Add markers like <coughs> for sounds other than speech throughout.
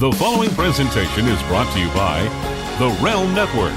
The following presentation is brought to you by The Realm Network.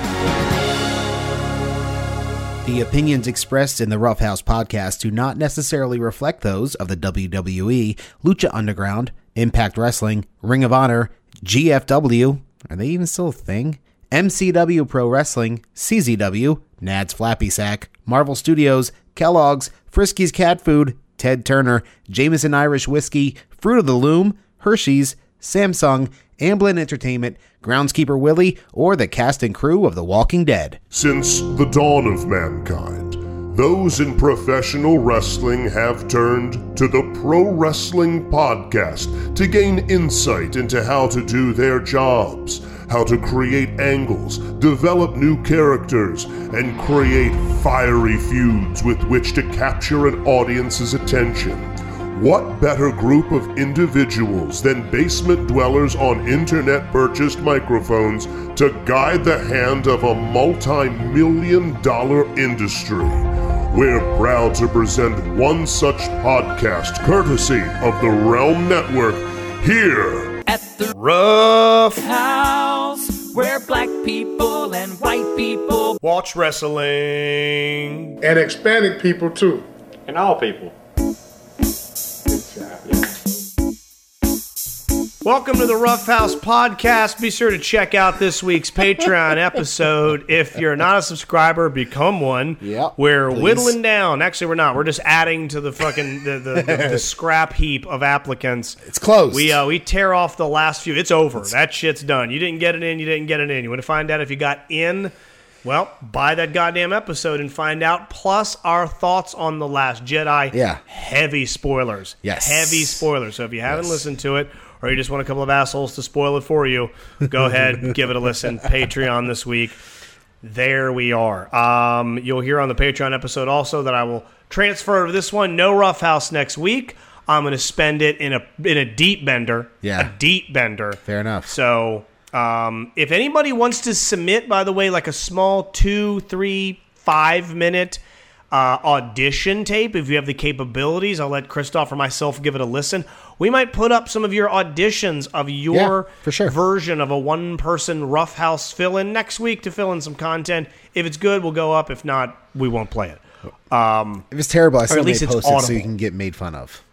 The opinions expressed in the Roughhouse podcast do not necessarily reflect those of the WWE, Lucha Underground, Impact Wrestling, Ring of Honor, GFW, are they even still a thing? MCW Pro Wrestling, CZW, Nad's Flappy Sack, Marvel Studios, Kellogg's, Frisky's Cat Food, Ted Turner, Jameson Irish Whiskey, Fruit of the Loom, Hershey's, Samsung, Amblin Entertainment, Groundskeeper Willie, or the cast and crew of The Walking Dead. Since the dawn of mankind, those in professional wrestling have turned to the Pro Wrestling Podcast to gain insight into how to do their jobs, how to create angles, develop new characters, and create fiery feuds with which to capture an audience's attention. What better group of individuals than basement dwellers on internet purchased microphones to guide the hand of a multi million dollar industry? We're proud to present one such podcast courtesy of the Realm Network here. At the Rough house where black people and white people Watch Wrestling. and Hispanic people too. And all people. Welcome to the Rough House Podcast. Be sure to check out this week's Patreon episode. If you're not a subscriber, become one. Yep, We're please. whittling down. Actually, we're not. We're just adding to the fucking the, the, the, the <laughs> scrap heap of applicants. It's close. We uh, we tear off the last few. It's over. that shit's done. You didn't get it in. You didn't get it in. You want to find out if you got in? Well, buy that goddamn episode and find out. Plus our thoughts on the Last Jedi. Yeah. Heavy spoilers. Yes. Heavy spoilers. So if you haven't Yes. listened to it, or you just want a couple of assholes to spoil it for you, go <laughs> ahead, give it a listen. Patreon this week. There we are. Um, you'll hear on the Patreon episode also that I will transfer this one. No Rough House next week. I'm going to spend it in a in a deep bender. Yeah. a deep bender. Fair enough. So, um, if anybody wants to submit, by the way, like a small two, three, five minute uh, audition tape, if you have the capabilities, I'll let Christoph or myself give it a listen. We might put up some of your auditions of your Yeah, for sure. version of a one person roughhouse fill in next week to fill in some content. If it's good, we'll go up. If not, we won't play it. If it's terrible, I still at least it's post it so you can get made fun of.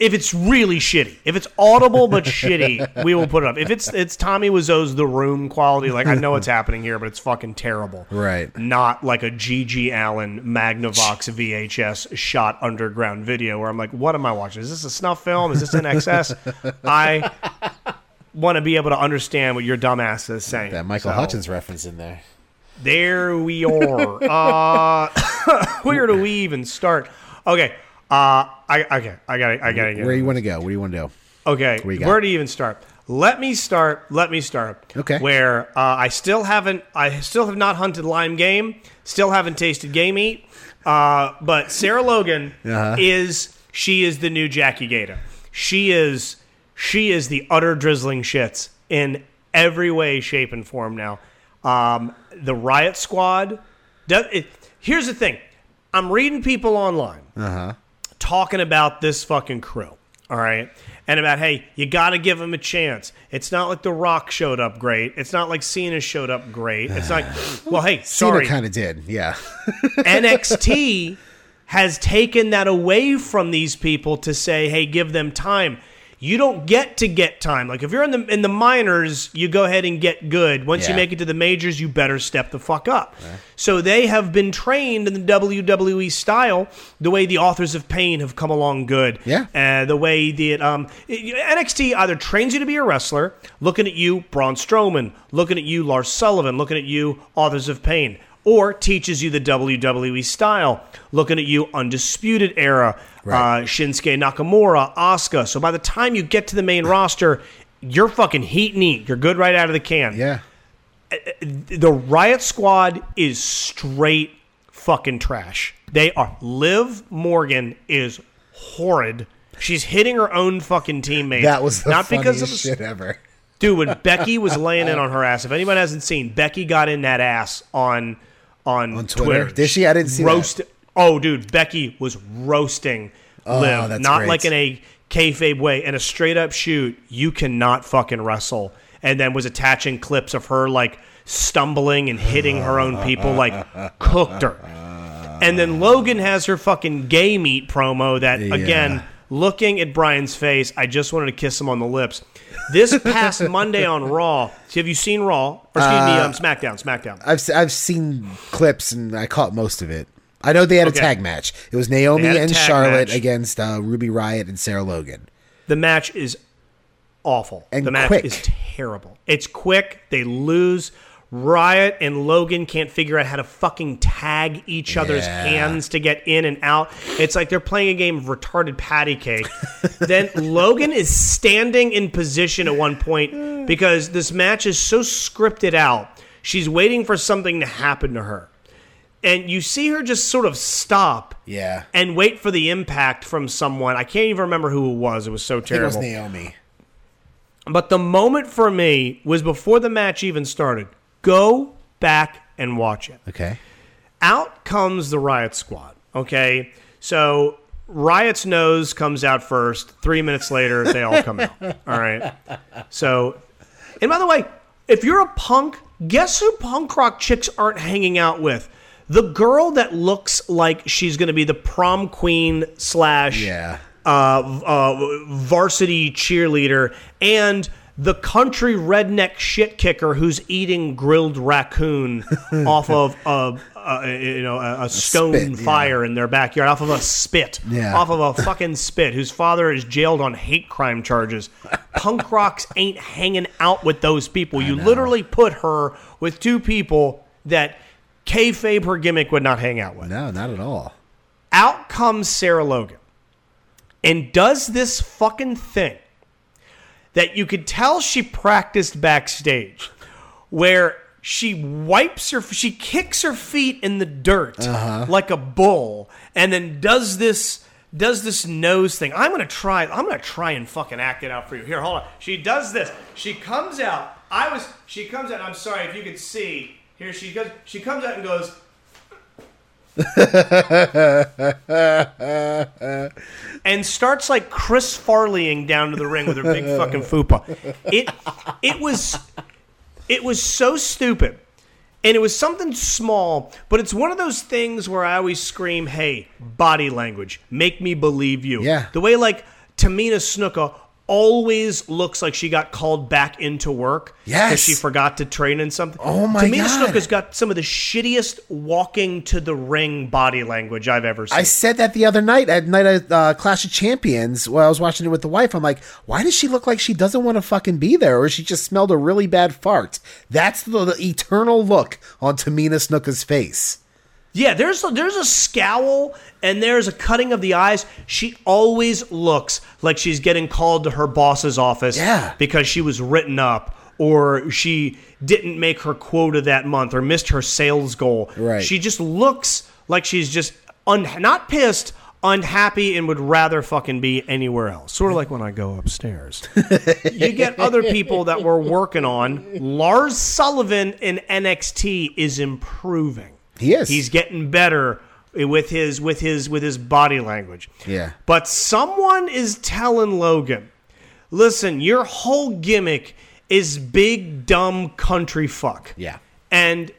If it's really shitty, if it's audible but shitty, we will put it up. If it's it's Tommy Wiseau's The Room quality, like I know what's <laughs> happening here, but it's fucking terrible. Right. Not like a GG Allen Magnavox VHS shot underground video where I'm like, what am I watching? Is this a snuff film? Is this INXS? I want to be able to understand what your dumbass is saying. That Michael So, Hutchence reference in there. There we are. uh, <coughs> where do we even start? Okay. Uh, I okay. I got. I got. It. Where do you want to go? What do you want to do? Okay, What do you got? where do you even start? Let me start. Let me start. Okay. Where uh, I still haven't, I still have not hunted lime game. Still haven't tasted game meat. Uh, but Sarah Logan Uh-huh. is she is the new Jackie Gayda. She is she is the utter drizzling shits in every way, shape, and form. Now, um, the Riott Squad. Does, it, here's the thing. I'm reading people online talking about this fucking crew. All right. And about, hey, you got to give them a chance. It's not like The Rock showed up great. It's not like Cena showed up great. It's like, <sighs> well, hey, sorry. Cena kind of did. Yeah. <laughs> NXT has taken that away from these people to say, hey, give them time. You don't get to get time. Like if you're in the in the minors, you go ahead and get good. Once you make it to the majors, you better step the fuck up. So they have been trained in the WWE style, the way the authors of pain have come along good. Yeah. Uh, the way that um, NXT either trains you to be a wrestler, looking at you, Braun Strowman, looking at you, Lars Sullivan, looking at you, Authors of Pain, or teaches you the WWE style, looking at you, Undisputed Era, Right. uh, Shinsuke Nakamura, Asuka. So by the time you get to the main roster, you're fucking heat and eat. You're good right out of the can Yeah. the Riott Squad is straight fucking trash. They are. Liv Morgan is horrid. She's hitting her own fucking teammate. That was the not because of the shit ever. dude when Becky was <laughs> laying in on her ass. If anyone hasn't seen, Becky got in that ass on on, On Twitter? Did she? I didn't see that. Oh, dude, Becky was roasting Oh, Liv, not great. like in a kayfabe way and a straight up shoot, you cannot fucking wrestle. And then was attaching clips of her like stumbling and hitting her own people, like <laughs> cooked her. And then Logan has her fucking gay meat promo that again, looking at Brian's face, I just wanted to kiss him on the lips. This past <laughs> Monday on Raw, have you seen Raw? Or excuse me, um, SmackDown, SmackDown. I've I've seen clips and I caught most of it. I know they had Okay. a tag match. It was Naomi They had a and Charlotte match. against uh, Ruby Riott and Sarah Logan. The match is awful. And the match quick. is terrible. It's quick. They lose. Riott and Logan can't figure out how to fucking tag each other's Yeah. hands to get in and out. It's like they're playing a game of retarded patty cake. <laughs> then Logan is standing in position at one point because this match is so scripted out. She's waiting for something to happen to her. And you see her just sort of stop Yeah. and wait for the impact from someone. I can't even remember who it was. It was so think it was terrible. Naomi. But the moment for me was before the match even started. Go back and watch it. Okay. Out comes the Riott Squad. Okay. So Riott's nose comes out first. Three minutes later, they all come out. <laughs> All right. So, and by the way, if you're a punk, guess who punk rock chicks aren't hanging out with? The girl that looks like she's going to be the prom queen slash Yeah. uh, uh, varsity cheerleader and the country redneck shit kicker who's eating grilled raccoon <laughs> off of a, a you know a, a stone spit, yeah. fire in their backyard off of a spit Yeah. off of a fucking spit whose father is jailed on hate crime charges punk <laughs> rocks ain't hanging out with those people you literally put her with two people that kayfabe her gimmick would not hang out with. No, not at all. out comes Sarah Logan. And does this fucking thing that you could tell she practiced backstage where she wipes her she kicks her feet in the dirt uh-huh. like a bull and then does this does this nose thing. I'm gonna try i'm gonna try and fucking act it out for you. Here hold on. She does this. She comes out. I was she comes out i'm sorry if you could see here she goes she comes out and goes <laughs> and starts like Chris Farleying down to the ring with her big fucking fupa. It it was it was so stupid. And it was something small, but it's one of those things where I always scream, "Hey, body language, make me believe you." Yeah. The way like Tamina Snuka always looks like she got called back into work Yes. because she forgot to train in something. Oh my Tamina God. Snuka's got some of the shittiest walking to the ring body language I've ever seen. I said that the other night at night at uh, Clash of Champions while I was watching it with the wife. I'm like, why does she look like she doesn't want to fucking be there, or she just smelled a really bad fart? That's the, the eternal look on Tamina Snuka's face. Yeah, there's a, there's a scowl and there's a cutting of the eyes. She always looks like she's getting called to her boss's office Yeah. because she was written up or she didn't make her quota that month or missed her sales goal. Right. She just looks like she's just un- not pissed, unhappy and would rather fucking be anywhere else. Sort of like when I go upstairs. <laughs> you get other people that we're working on. Lars Sullivan in NXT is improving. He is. He's getting better with his with his with his body language. Yeah. But someone is telling Logan, "Listen, your whole gimmick is big dumb country fuck." Yeah. And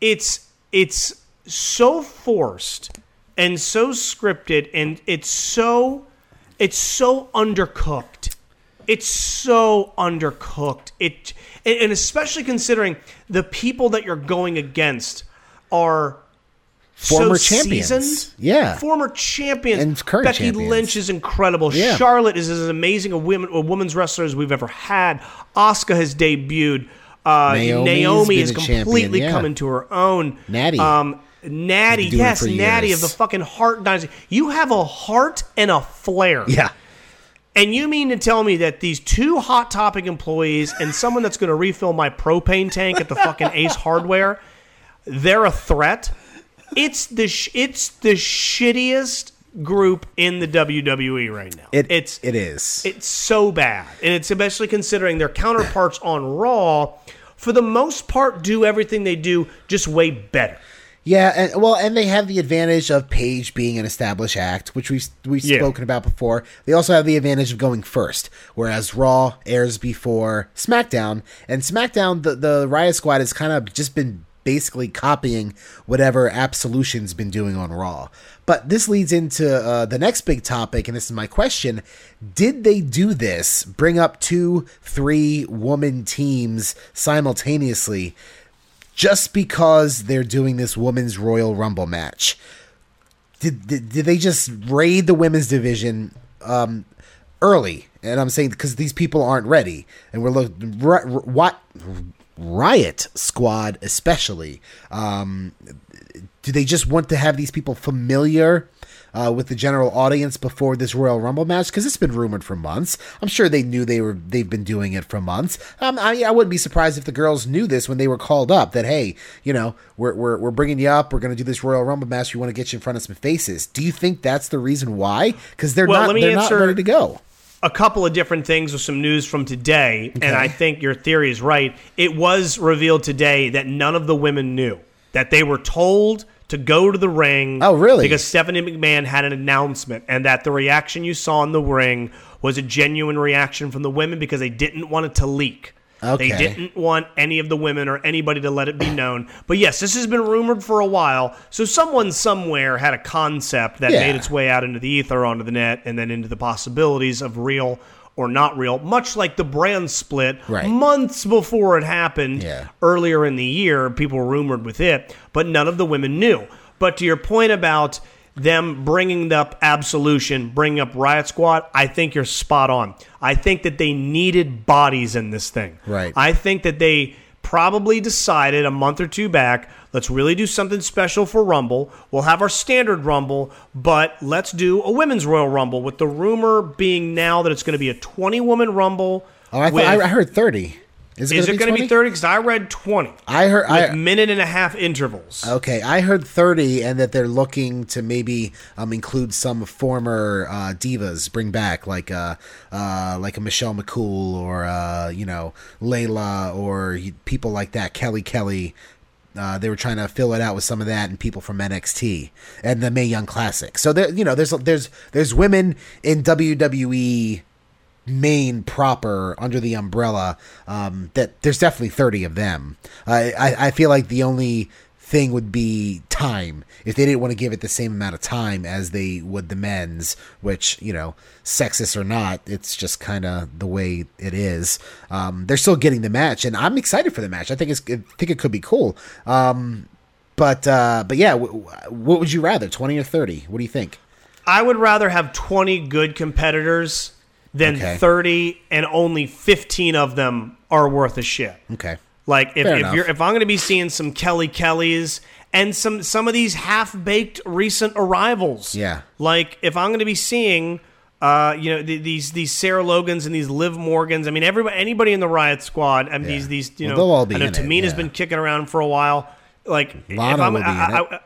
it's it's so forced and so scripted and it's so it's so undercooked. It's so undercooked. It and, and especially considering the people that you're going against are Former so champions. seasoned. Yeah. former champions. And current Becky champions. Lynch is incredible. Yeah. Charlotte is as amazing a women a women's wrestler as we've ever had. Asuka has debuted. Uh, Naomi has completely yeah. come into her own. Natty. Um, Natty, Been doing it yes, Natty years. of the fucking Heart Dynasty. You have a heart and a flair. Yeah. And you mean to tell me that these two Hot Topic employees and someone that's going to refill my propane tank at the fucking Ace <laughs> Hardware, they're a threat? It's the sh- it's the shittiest group in the WWE right now. It, it's it is. it's so bad, and it's especially considering their counterparts on Raw, for the most part, do everything they do just way better. Yeah, and well, and they have the advantage of Paige being an established act, which we we've Yeah. spoken about before. They also have the advantage of going first, whereas Raw airs before SmackDown, and SmackDown the the Riott Squad has kind of just been basically copying whatever Absolution's been doing on Raw. But this leads into uh, the next big topic, and this is my question: Did they do this? Bring up two, three woman teams simultaneously? just because they're doing this women's Royal Rumble match. Did, did, did they just raid the women's division um, early? And I'm saying because these people aren't ready, and we're looking what Riott Squad especially. Um, do they just want to have these people familiar uh, with the general audience before this Royal Rumble match? Because it's been rumored for months. I'm sure they knew they were they've been doing it for months. Um, I, I wouldn't be surprised if the girls knew this when they were called up. That hey, you know, we're we're, we're bringing you up. We're going to do this Royal Rumble match. We want to get you in front of some faces. Do you think that's the reason why? Because they're Well, not let me they're answer- not ready to go. A couple of different things with some news from today, and I think your theory is right. It was revealed today that none of the women knew that they were told to go to the ring. Oh, really? Because Stephanie McMahon had an announcement, and that the reaction you saw in the ring was a genuine reaction from the women because they didn't want it to leak. Okay. They didn't want any of the women or anybody to let it be known. But yes, this has been rumored for a while. So someone somewhere had a concept that Yeah. made its way out into the ether, onto the net, and then into the possibilities of real or not real, much like the brand split Right. months before it happened Yeah. earlier in the year. People were rumored with it, but none of the women knew. But to your point about them bringing up Absolution, bringing up Riott Squad, I think you're spot on. I think that they needed bodies in this thing. Right. I think that they probably decided a month or two back, let's really do something special for Rumble. We'll have our standard Rumble, but let's do a women's Royal Rumble with the rumor being now that it's going to be a 20 woman Rumble. Oh, I, thought, with- I, I heard thirty. Is it going to be 30? Because I read 20 I heard. I, minute and a half intervals. Okay, I heard 30 and that they're looking to maybe um, include some former uh, divas, bring back like uh, uh, like a Michelle McCool or uh, you know Layla or people like that, Kelly Kelly. Uh, they were trying to fill it out with some of that and people from NXT and the Mae Young Classic. So there, you know, there's there's there's women in WWE main proper under the umbrella um, that there's definitely 30 of them. I, I feel like the only thing would be time. If they didn't want to give it the same amount of time as they would the men's which you know sexist or not it's just kind of the way it is. Um, they're still getting the match and i'm excited for the match. I think it's i think it could be cool. Um, but uh, but yeah w- what would you rather 20 or 30 what do you think? I would rather have 20 good competitors than Okay. 30 and only 15 of them are worth a shit. okay Like if, Fair if enough. you're if I'm going to be seeing some Kelly Kellys and some some of these half baked recent arrivals, Yeah. Like if I'm going to be seeing, uh, you know, th- these these Sarah Logans and these Liv Morgans. I mean, everybody anybody in the Riott Squad. I mean, these these you Well, know, they'll all be I know it, Tamina's yeah. been kicking around for a while. Like Lana if I'm, will be in I. I, I,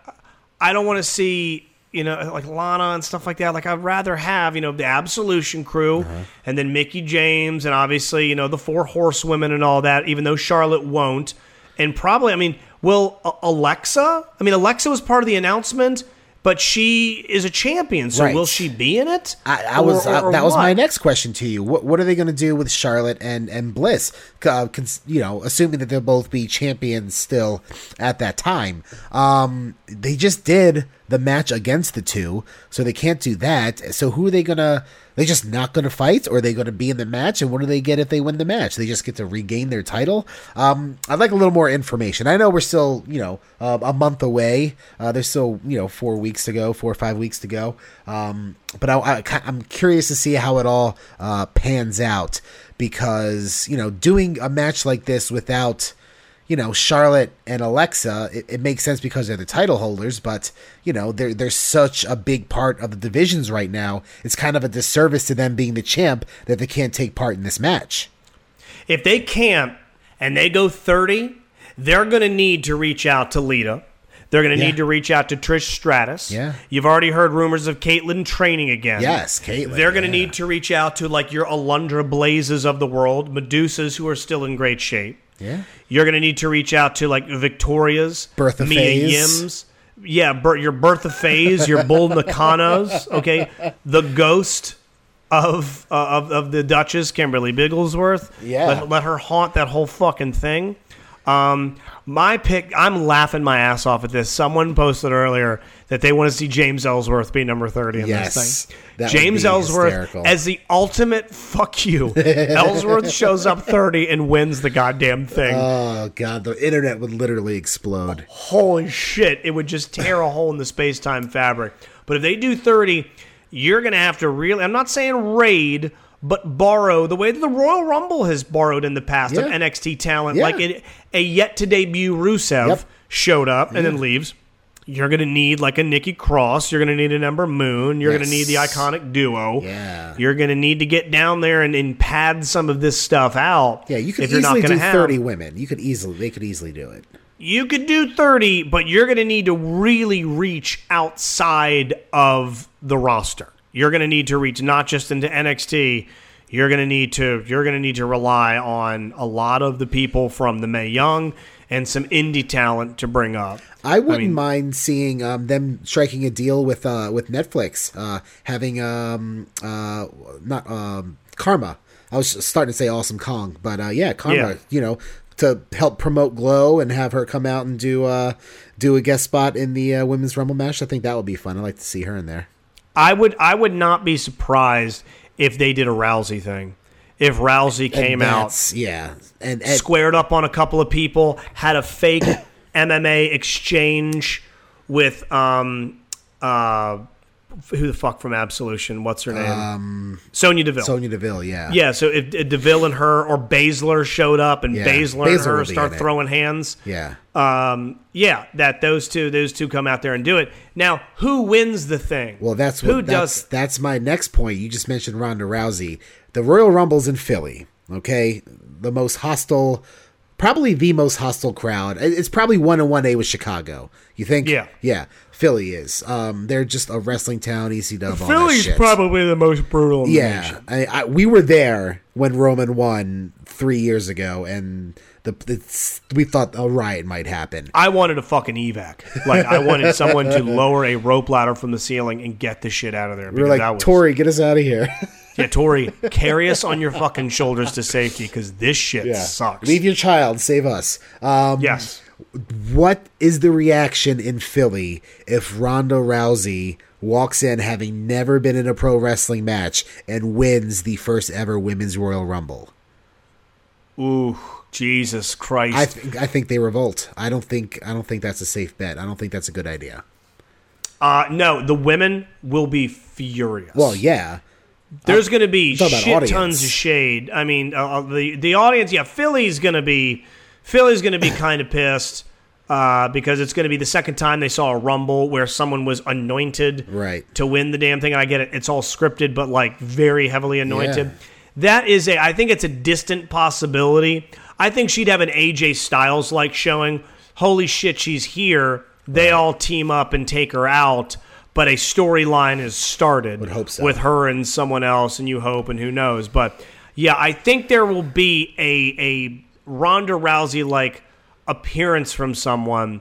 I don't want to see. You know, like Lana and stuff like that. Like, I'd rather have, you know, the Absolution crew Uh-huh. and then Mickie James and obviously, you know, the four horsewomen and all that, even though Charlotte won't. And probably, I mean, will Alexa? I mean, Alexa was part of the announcement, but she is a champion. So Right. will she be in it? I, I Or- was or- or that was my next question to you. What what are they going to do with Charlotte and and Bliss? Uh, cons- you know, assuming that they'll both be champions still at that time. Um, they just did the match against the two, so they can't do that. So who are they gonna? They just not gonna fight, or are they gonna be in the match? And what do they get if they win the match? They just get to regain their title. Um, I'd like a little more information. I know we're still you know uh, a month away. Uh, there's still you know four weeks to go, four or five weeks to go. Um, but I, I'm curious to see how it all uh, pans out because you know doing a match like this without you know Charlotte and Alexa, it, it makes sense because they're the title holders. But you know they're they're such a big part of the divisions right now. It's kind of a disservice to them being the champ that they can't take part in this match. If they can't and they go 30, they're going to need to reach out to Lita. They're going to Yeah. need to reach out to Trish Stratus. Yeah. You've already heard rumors of Kaitlyn training again. Yes, Kaitlyn, They're going to yeah. need to reach out to like your Alundra Blazes of the world, Medusas who are still in great shape. Yeah. You're going to need to reach out to like Victoria's, Bertha Mia Faye. Yims. yeah, your Bertha Faye, your Bull <laughs> Nakanos, okay, the ghost of uh, of of the Duchess, Kimberly Bigglesworth. Yeah. let, let her haunt that whole fucking thing. Um, my pick, I'm laughing my ass off at this. Someone posted earlier that they want to see James Ellsworth be number 30 in Yes, this thing. James Ellsworth hysterical. as the ultimate fuck you. <laughs> Ellsworth shows up 30 and wins the goddamn thing. Oh god, the internet would literally explode. Holy shit, it would just tear a hole in the space time fabric. But if they do 30, you're going to have to really, I'm not saying raid, but borrow the way that the Royal Rumble has borrowed in the past of NXT talent. Yeah. Like a, a yet to debut Rusev Yep. showed up and then leaves. You're going to need like a Nikki Cross. You're going to need an Ember Moon. You're going to need the iconic duo. Yeah. You're going to need to get down there and, and pad some of this stuff out. Yeah, you could if easily do have- thirty women. You could easily they could easily do it. you could do 30, but you're going to need to really reach outside of the roster. You're going to need to reach not just into NXT. You're going to need to you're going to need to rely on a lot of the people from the Mae Young and some indie talent to bring up. I wouldn't mean- mind seeing um, them striking a deal with uh, with Netflix, uh, having um, uh, not um, Karma. I was starting to say Awesome Kong, but uh, yeah, Karma. Yeah. You know, to help promote Glow and have her come out and do uh, do a guest spot in the uh, women's Rumble match. I think that would be fun. I'd like to see her in there. I would I would not be surprised if they did a Rousey thing. If Rousey came out yeah, and, and squared up on a couple of people, had a fake <coughs> MMA exchange with um uh who the fuck from Absolution? What's her name? Um, Sonya Deville. Sonya Deville. Yeah, yeah, so if, if Deville and her or Baszler showed up and Yeah, Baszler and her start in it. throwing hands, yeah. um, yeah, that those two those two come out there and do it. Now, who wins the thing? Well, that's who what does that's, that's my next point. You just mentioned Ronda Rousey. The Royal Rumble's in Philly. Okay, the most hostile, probably the most hostile crowd. It's probably one and one A with Chicago. You think? Yeah. yeah. Philly is. Um, they're just a wrestling town. ECW. all that Philly's probably the most brutal. In the nation. Yeah, I, I, we were there when Roman won three years ago, and the it's, we thought a riot might happen. I wanted a fucking evac. Like I wanted someone to <laughs> lower a rope ladder from the ceiling and get the shit out of there. We were because that like, was, Tori, get us out of here. <laughs> yeah, Tori, carry us on your fucking <laughs> shoulders to safety because this shit sucks. Leave your child, save us. Um, yes, What is the reaction in Philly if Ronda Rousey walks in having never been in a pro wrestling match and wins the first ever women's Royal Rumble? ooh, Jesus Christ! I think I think they revolt. I don't think I don't think that's a safe bet. I don't think that's a good idea. uh, no, the women will be furious. Well, yeah. There's going to be shit audience. tons of shade. I mean, uh, uh, the the audience, yeah, Philly's going to be Philly's going to be <coughs> kind of pissed uh, because it's going to be the second time they saw a rumble where someone was anointed Right. to win the damn thing. And I get it; it's all scripted, but like very heavily anointed. Yeah. That is a, I think it's a distant possibility. I think she'd have an AJ Styles like showing. Holy shit, she's here. They all team up and take her out. But a storyline is started so. with her and someone else, and you hope, and who knows. But yeah, I think there will be a a Ronda Rousey like appearance from someone.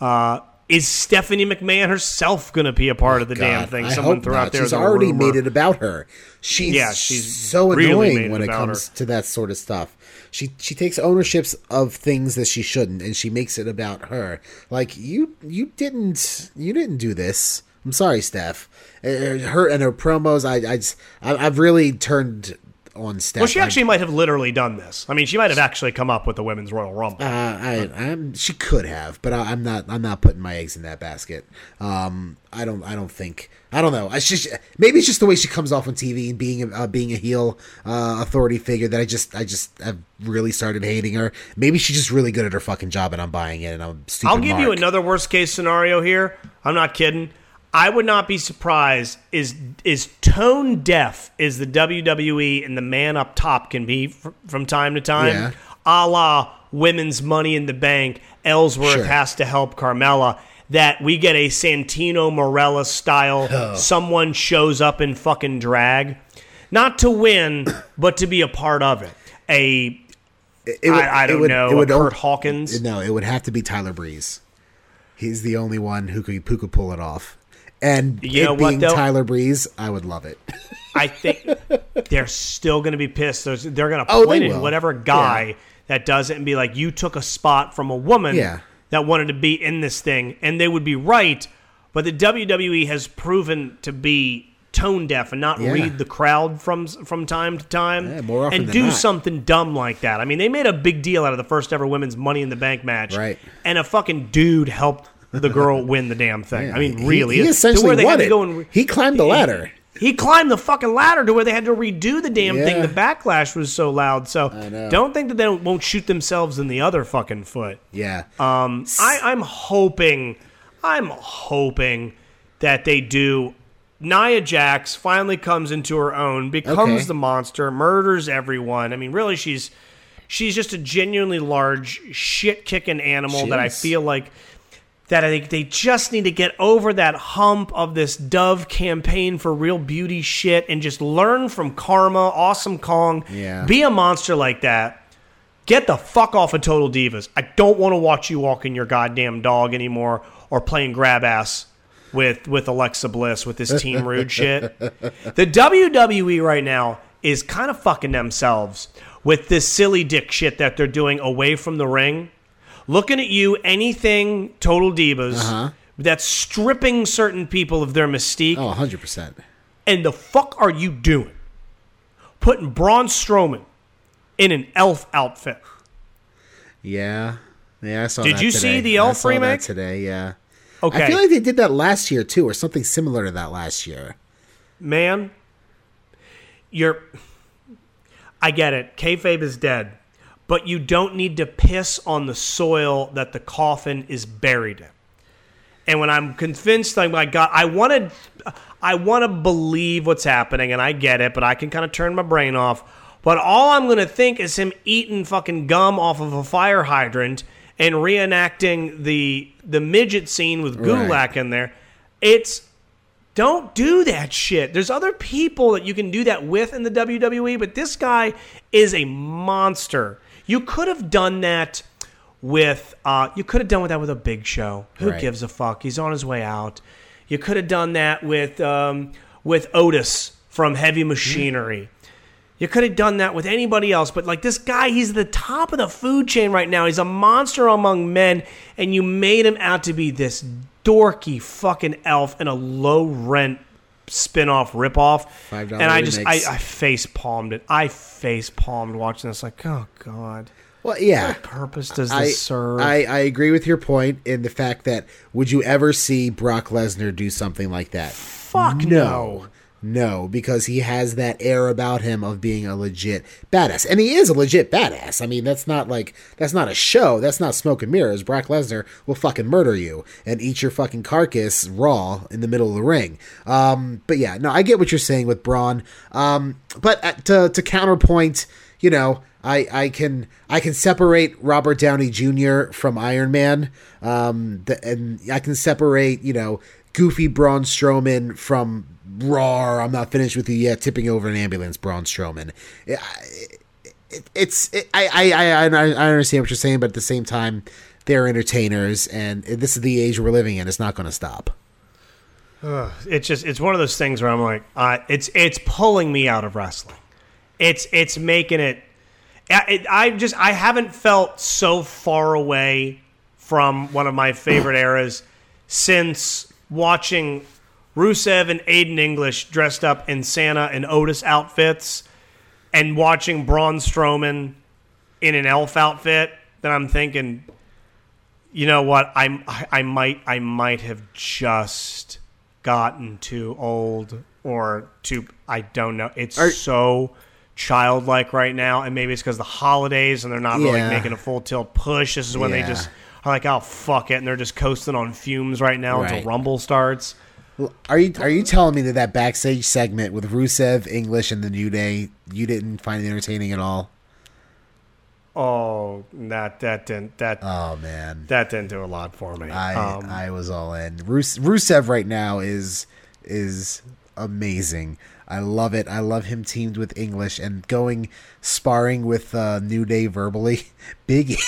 Uh, is Stephanie McMahon herself going to be a part of the damn God, thing? I Someone threw out there. She's already rumor. made it about her. She's Yeah, she's so really annoying made it when it comes her. to that sort of stuff. She she takes ownerships of things that she shouldn't, and she makes it about her. Like you you didn't you didn't do this. I'm sorry, Steph. Uh, Her and her promos. I I just, I, I've really turned on Steph. Well, she I- actually might have literally done this. I mean, she might have actually come up with the women's Royal Rumble. Uh, I, I'm, she could have, but I, I'm not. I'm not putting my eggs in that basket. Um, I don't. I don't think. I don't know. I just maybe it's just the way she comes off on TV and being a, uh, being a heel uh, authority figure that I just I just have really started hating her. Maybe she's just really good at her fucking job, and I'm buying it. And I'm stupid. I'll give you another worst case scenario here. I'm not kidding. I would not be surprised is is tone deaf is the WWE and the man up top can be fr- from time to time, Yeah. a la women's Money in the Bank. Ellsworth Sure. has to help Carmella. That we get a Santino Marella style. Oh. Someone shows up in fucking drag, not to win, <coughs> but to be a part of it. A It would- I, I don't would- know. It would Curt Hawkins. No, it would have to be Tyler Breeze. he's the only one who could who could pull it off. And You know being though? Tyler Breeze, I would love it. I think they're still going to be pissed. There's, they're going to Oh, point at will. whatever guy Yeah. that does it and be like, "You took a spot from a woman Yeah. that wanted to be in this thing," and they would be right. But the WWE has proven to be tone deaf and not Yeah. read the crowd from from time to time Yeah, more often and do not. something dumb like that. I mean, they made a big deal out of the first ever women's Money in the Bank match, Right. And a fucking dude helped the girl win the damn thing. I mean, He- really, he, to essentially where they won had to it. go and re- he climbed the ladder. he climbed the fucking ladder to where they had to redo the damn thing. The backlash was so loud. So don't think that they won't shoot themselves in the other fucking foot. Yeah. Um, I, I'm hoping, I'm hoping that they do. Nia Jax finally comes into her own, becomes Okay. the monster, murders everyone. I mean, really, she's she's just a genuinely large shit kicking animal that I feel like that I think they just need to get over that hump of this Dove campaign for real beauty shit and just learn from Karma, Awesome Kong. Yeah. Be a monster like that. Get the fuck off of Total Divas. I don't want to watch you walking your goddamn dog anymore or playing grab ass with with Alexa Bliss with this Team Rude shit. The WWE right now is kind of fucking themselves with this silly dick shit that they're doing away from the ring. Looking at you, anything Total Divas Uh-huh. that's stripping certain people of their mystique. Oh, 100%. And the fuck are you doing? Putting Braun Strowman in an elf outfit. Yeah. Yeah, I saw Did you today. see the I Elf remake? today, yeah. Okay. I feel like they did that last year too, or something similar to that last year. man, you're. I get it. Kayfabe is dead, but you don't need to piss on the soil that the coffin is buried in. And when I'm convinced, I'm like God, I wanted, I want to believe what's happening, and I get it, but I can kind of turn my brain off. But all I'm going to think is him eating fucking gum off of a fire hydrant and reenacting the the midget scene with Gulak Right. in there. It's don't do that shit. There's other people that you can do that with in the WWE, but this guy is a monster. You could have done that with uh you could have done with that with a big show. Who Right. gives a fuck? He's on his way out. You could have done that with um with Otis from Heavy Machinery. You could have done that with anybody else, but like this guy, he's the top of the food chain right now. He's a monster among men, and you made him out to be this dorky fucking elf in a low rent spin-off ripoff. $5 and I just I. I face palmed it. I face palmed watching this. Like, oh god, Well, yeah. what purpose does this I, serve? I, I agree with your point in the fact that would you ever see Brock Lesnar do something like that? Fuck no. No, because he has that air about him of being a legit badass. And he is a legit badass. I mean, that's not like that's not a show. That's not smoke and mirrors. Brock Lesnar will fucking murder you and eat your fucking carcass raw in the middle of the ring. Um, but yeah, no, I get what you're saying with Braun. Um, but uh, to to counterpoint, you know, I, I can I can separate Robert Downey Jr. from Iron Man, um, the, and I can separate you know goofy Braun Strowman from raw. I'm not finished with you yet. Tipping over an ambulance, Braun Strowman. It, it, it's it, I, I I I understand what you're saying, but at the same time, they're entertainers, and this is the age we're living in. It's not going to stop. it's just it's one of those things where I'm like, uh, it's it's pulling me out of wrestling. It's it's making it. I, I just I haven't felt so far away from one of my favorite eras since watching Rusev and Aiden English dressed up in Santa and Otis outfits, and watching Braun Strowman in an elf outfit. Then I'm thinking, you know what? I'm I, I might I might have just gotten too old or too I don't know. It's Are- so childlike right now, and maybe it's because the holidays and they're not really making a full tilt push. This is when they just are like, oh fuck it, and they're just coasting on fumes right now Right. until Rumble starts. Are you are you telling me that that backstage segment with Rusev, English, and the New Day you didn't find it entertaining at all? Oh, that that didn't that Oh man, that didn't do a lot for me. I Um, I was all in. Rus- Rusev right now is is amazing. I love it. I love him teamed with English and going sparring with uh, New Day verbally. <laughs> Biggie,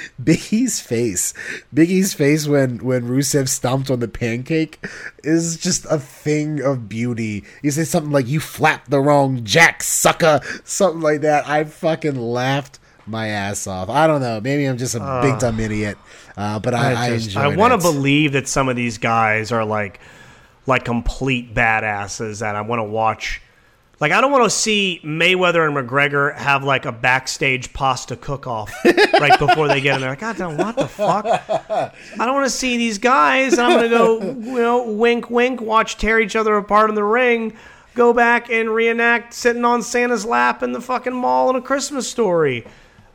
<laughs> Biggie's face, Biggie's face when when Rusev stomped on the pancake is just a thing of beauty. You say something like "You flapped the wrong jack, sucker," something like that. I fucking laughed my ass off. I don't know. Maybe I'm just a big dumb idiot, uh, but I, I, I, just- enjoyed I want to believe that some of these guys are like like complete badasses that I want to watch. Like I don't want to see Mayweather and McGregor have like a backstage pasta cook-off <laughs> right before they get in there. God damn, what the fuck? I don't want to see these guys. I'm gonna go, you know, wink, wink, watch tear each other apart in the ring. Go back and reenact sitting on Santa's lap in the fucking mall in a Christmas story.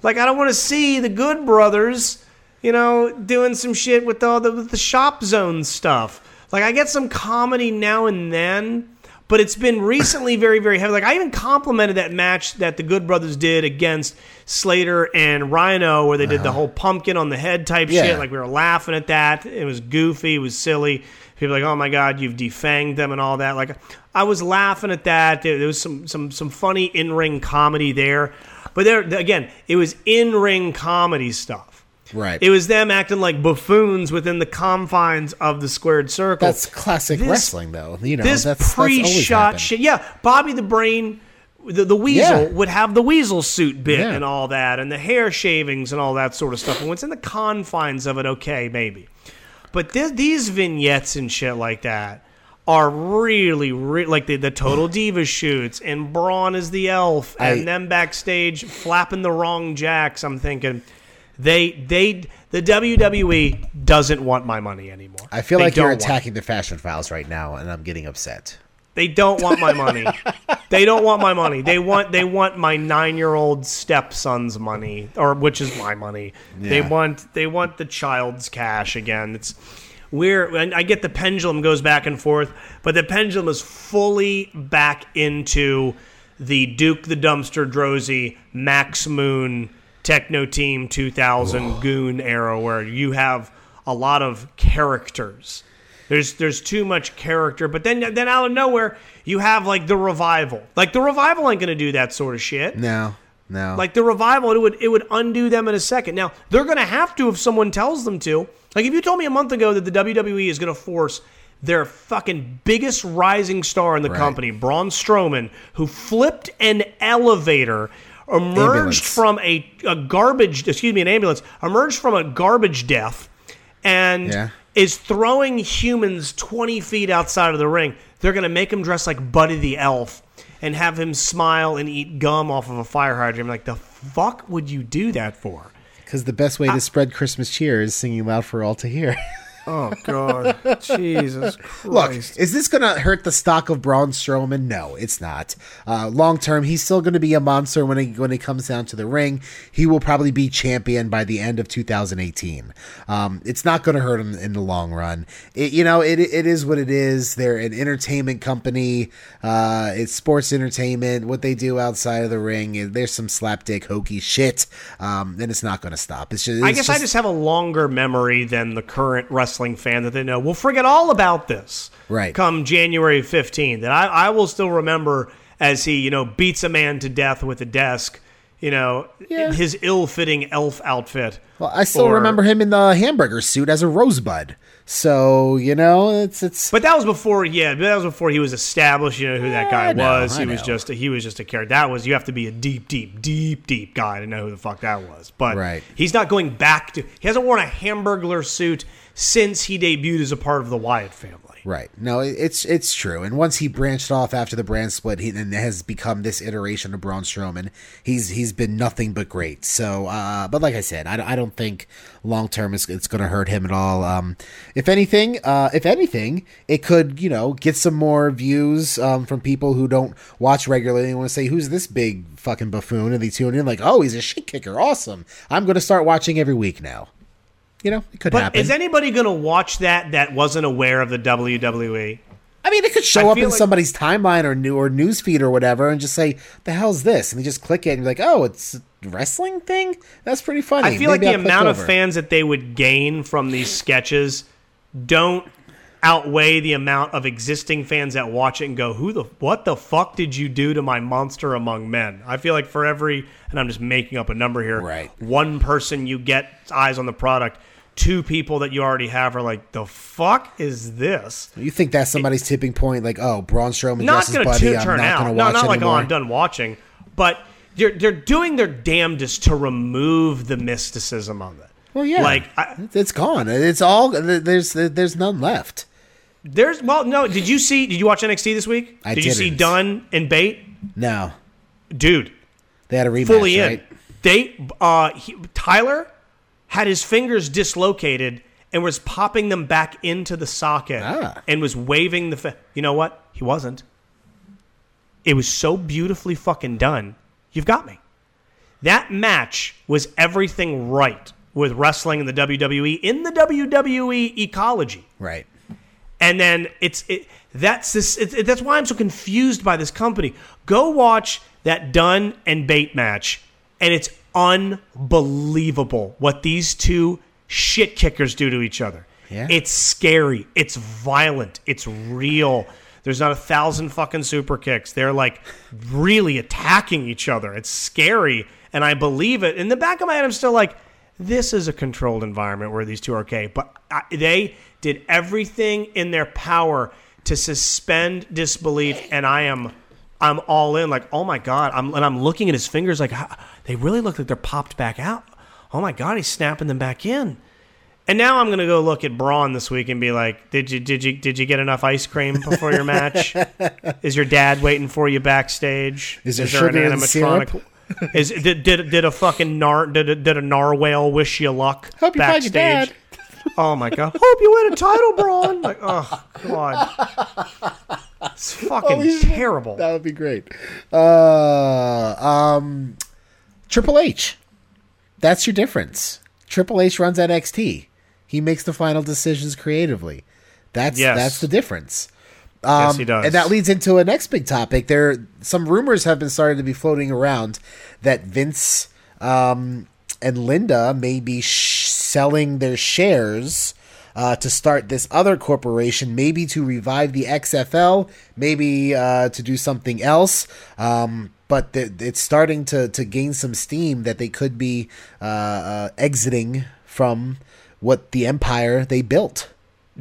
Like I don't want to see the Good Brothers, you know, doing some shit with all the with the shop zone stuff. Like I get some comedy now and then, but it's been recently <coughs> very very heavy. Like I even complimented that match that the Good Brothers did against Slater and Rhino, where they did the uh-huh. whole pumpkin on the head type Yeah. shit. Like we were laughing at that. It was goofy. It was silly. People were like, oh my god, you've defanged them and all that. Like I was laughing at that. There, there was some some some funny in ring comedy there, but there again, it was in ring comedy stuff. Right. It was them acting like buffoons within the confines of the squared circle. That's classic This- wrestling, though. You know, this that's, that's pre-shot happened. shit. Yeah, Bobby the Brain, the, the Weasel Yeah. would have the Weasel suit bit Yeah. and all that, and the hair shavings and all that sort of stuff. And it's in the confines of it, okay, maybe. But th- these vignettes and shit like that are really, re- like the, the Total <sighs> diva shoots, and Braun is the elf, and I- them backstage flapping the wrong jacks. I'm thinking. They they the WWE doesn't want my money anymore. I feel They like you're don't want it. attacking the fashion files right now, and I'm getting upset. They don't want my money. <laughs> they don't want my money. They want they want my nine year old stepson's money, or which is my money. They want they want the child's cash again. It's we're and I get the pendulum goes back and forth, but the pendulum is fully back into the Duke the Dumpster Droese Max Moon Techno Team 2000 Goon era, where you have a lot of characters. There's there's too much character, but then then out of nowhere you have like the revival. Like the revival ain't gonna do that sort of shit. No, no. Like the revival, it would it would undo them in a second. Now they're gonna have to if someone tells them to. Like if you told me a month ago that the WWE is gonna force their fucking biggest rising star in the Right. company, Braun Strowman, who flipped an elevator, emerged Ambulance. from a, a garbage excuse me, an ambulance, emerged from a garbage death, and Yeah. is throwing humans 20 feet outside of the ring. They're going to make him dress like Buddy the Elf and have him smile and eat gum off of a fire hydrant. I'm like, the fuck would you do that for? Because the best way to spread Christmas cheer is singing loud for all to hear. <laughs> Oh, God. Jesus Christ. Look, is this going to hurt the stock of Braun Strowman? No, it's not. Uh, long term, he's still going to be a monster when he when it comes down to the ring. He will probably be champion by the end of 2018. Um, it's not going to hurt him in the long run. It, you know, it it is what it is. They're an entertainment company. Uh, it's sports entertainment. What they do outside of the ring, there's some slapdick hokey shit, um, and it's not going to stop. It's just. I it's guess I just have a longer memory than the current wrestling fan that they know. We'll forget all about this. Right. Come January 15th. And I, I will still remember as he, you know, beats a man to death with a desk, you know, Yeah. his ill fitting elf outfit. Well, I still Or- remember him in the hamburger suit as a rosebud. So you know, it's it's. But that was before, yeah. But that was before he was established. You know who that guy know, was. I He was just a, he was just a character. That was you have to be a deep, deep, deep, deep guy to know who the fuck that was. But Right. he's not going back to. He hasn't worn a hamburger suit since he debuted as a part of the Wyatt family. Right. No, it's it's true. And once he branched off after the brand split, he and has become this iteration of Braun Strowman. He's he's been nothing but great. So, uh, but like I said, I, I don't think long term it's, it's going to hurt him at all. Um, if anything, uh, if anything, it could you know get some more views um, from people who don't watch regularly and want to say, "Who's this big fucking buffoon?" And they tune in like, "Oh, he's a shit kicker. Awesome. I'm going to start watching every week now." You know, it could But happen. is anybody going to watch that that wasn't aware of the WWE? I mean, it could I show up in like- somebody's timeline or new or news feed or whatever, and just say, "The hell's this?" And they just click it, and you're like, "Oh, it's a wrestling thing." That's pretty funny. I feel like the I'll amount of fans that they would gain from these sketches don't outweigh the amount of existing fans that watch it and go, "Who the what the fuck did you do to my monster among men?" I feel like for every, and I'm just making up a number here, Right. One person you get eyes on the product. Two people that you already have are like, "The fuck is this?" You think that's somebody's tipping point? Like, oh, Braun Strowman, not going buddy. to I'm turn not out. going to No, watch not like oh, anymore. I'm done watching, but they're they're doing their damnedest to remove the mysticism of it. Well, yeah, like I, It's- gone. It's all there's there's none left. there's well, no. Did you see? Did you watch NXT this week? I did Did you see. Dunne and Bate? No, Dude, they had a rematch. fully in. right? They uh, he, Tyler had his fingers dislocated and was popping them back into the socket Ah. and was waving the. Fa- you know what? He wasn't. It was so beautifully fucking done. You've got me. That match was everything right with wrestling in the WWE in the WWE ecology. Right. And then it's it, that's this. It- that's why I'm so confused by this company. Go watch that Dunne and Bate match, and it's unbelievable what these two shit kickers do to each other. Yeah. It's scary. It's violent. It's real. There's not a thousand fucking super kicks. They're like really attacking each other. It's scary, and I believe it. In the back of my head, I'm still like, this is a controlled environment where these two are okay. But I, they did everything in their power to suspend disbelief, and I am, I'm all in. Like, oh my god! I'm and I'm looking at his fingers. Like, ah, they really look like they're popped back out. Oh my god, he's snapping them back in. And now I'm gonna go look at Braun this week and be like, did you did you did you get enough ice cream before your match? <laughs> Is your dad waiting for you backstage? Is there an animatronic? <laughs> Is did, did did a fucking nar did a, did a narwhal wish you luck Hope you find your backstage? dad. Oh my god! Hope you win a title, Braun. Like, oh god, <laughs> it's <laughs> fucking terrible. That would be great. Uh, um, Triple H. That's your difference. Triple H runs NXT. He makes the final decisions creatively. That's Yes. that's the difference. yes, he does. Um, And that leads into a next big topic. There, some rumors have been started to be floating around that Vince um, and Linda may be sh- selling their shares uh, to start this other corporation, maybe to revive the XFL, maybe uh, to do something else. Um, but th- it's starting to, to gain some steam that they could be uh, uh, exiting from what the empire they built.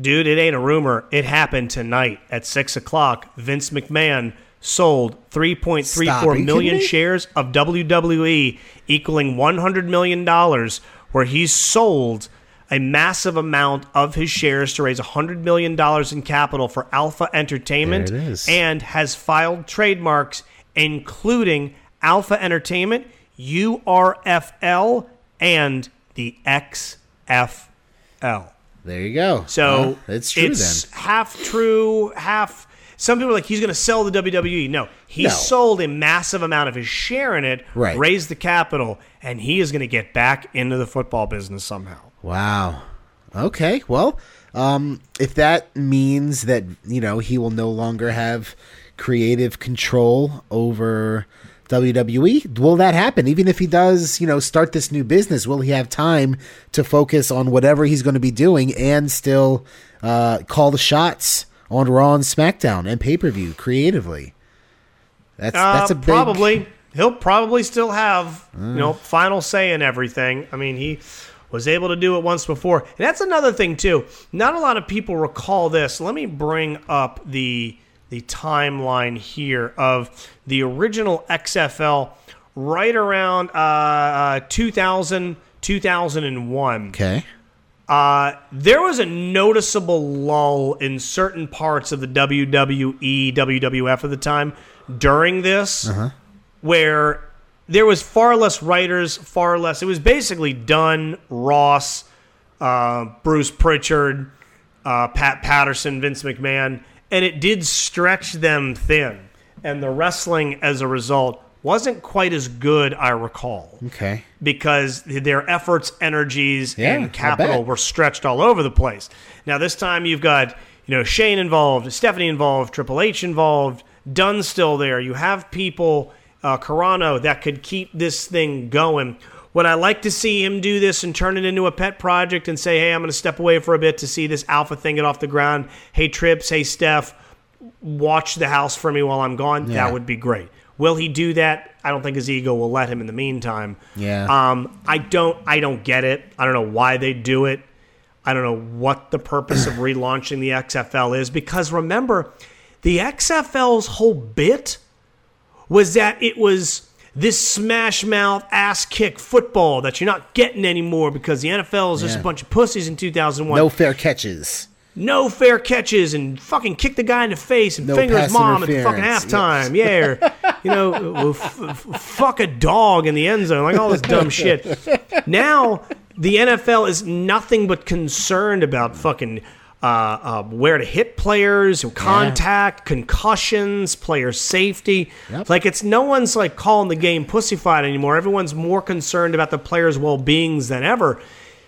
Dude, it ain't a rumor. It happened tonight at six o'clock. Vince McMahon sold three point three Stop. four Are you million kidding me? shares of WWE, equaling one hundred million dollars, where he's sold a massive amount of his shares to raise hundred million dollars in capital for Alpha Entertainment, There it is. and has filed trademarks including Alpha Entertainment, URFL, and the XFL. There you go. So Well, it's true it's then. half true, half. Some people are like he's going to sell the WWE. No, he No. sold a massive amount of his share in it, Right. raised the capital, and he is going to get back into the football business somehow. Wow. Okay. Well, um, if that means that you know he will no longer have creative control over WWE, will that happen? Even if he does, you know, start this new business, will he have time to focus on whatever he's going to be doing and still uh, call the shots on Raw and SmackDown and pay per view creatively? That's that's Uh, a big probably he'll probably still have you know final say in everything. I mean he was able to do it once before, and that's another thing too. Not a lot of people recall this. Let me bring up the the timeline here of the original XFL right around uh, uh, 2000 2001 Okay. uh, there was a noticeable lull in certain parts of the WWE, WWF at the time during this, where there was far less writers, far less. It was basically Dunn, Ross, uh, Bruce Pritchard, uh, Pat Patterson, Vince McMahon, and it did stretch them thin. And the wrestling, as a result, wasn't quite as good, I recall Okay. because their efforts, energies, Yeah, and capital were stretched all over the place. Now this time you've got you know Shane involved, Stephanie involved, Triple H involved, Dunn's still there. You have people, uh, Carano, that could keep this thing going. Would I like to see him do this and turn it into a pet project and say, hey, I'm going to step away for a bit to see this alpha thing get off the ground? Hey, Trips, hey, Steph, watch the house for me while I'm gone. Yeah. That would be great. Will he do that? I don't think his ego will let him in the meantime. Yeah. Um, I don't. I don't get it. I don't know why they do it. I don't know what the purpose of <clears throat> relaunching the XFL is because remember, the XFL's whole bit was that it was this smash mouth ass kick football that you're not getting anymore because the NFL is just a bunch of pussies in 2001 No fair catches. no fair catches and fucking kick the guy in the face and No finger his mom at the fucking halftime. Yeah, or, you know, <laughs> f- f- fuck a dog in the end zone, like all this dumb shit. <laughs> Now the NFL is nothing but concerned about fucking. Uh, uh, where to hit players, contact, concussions, player safety. Yep. Like it's no one's like calling the game pussyfied anymore. Everyone's more concerned about the players' well beings than ever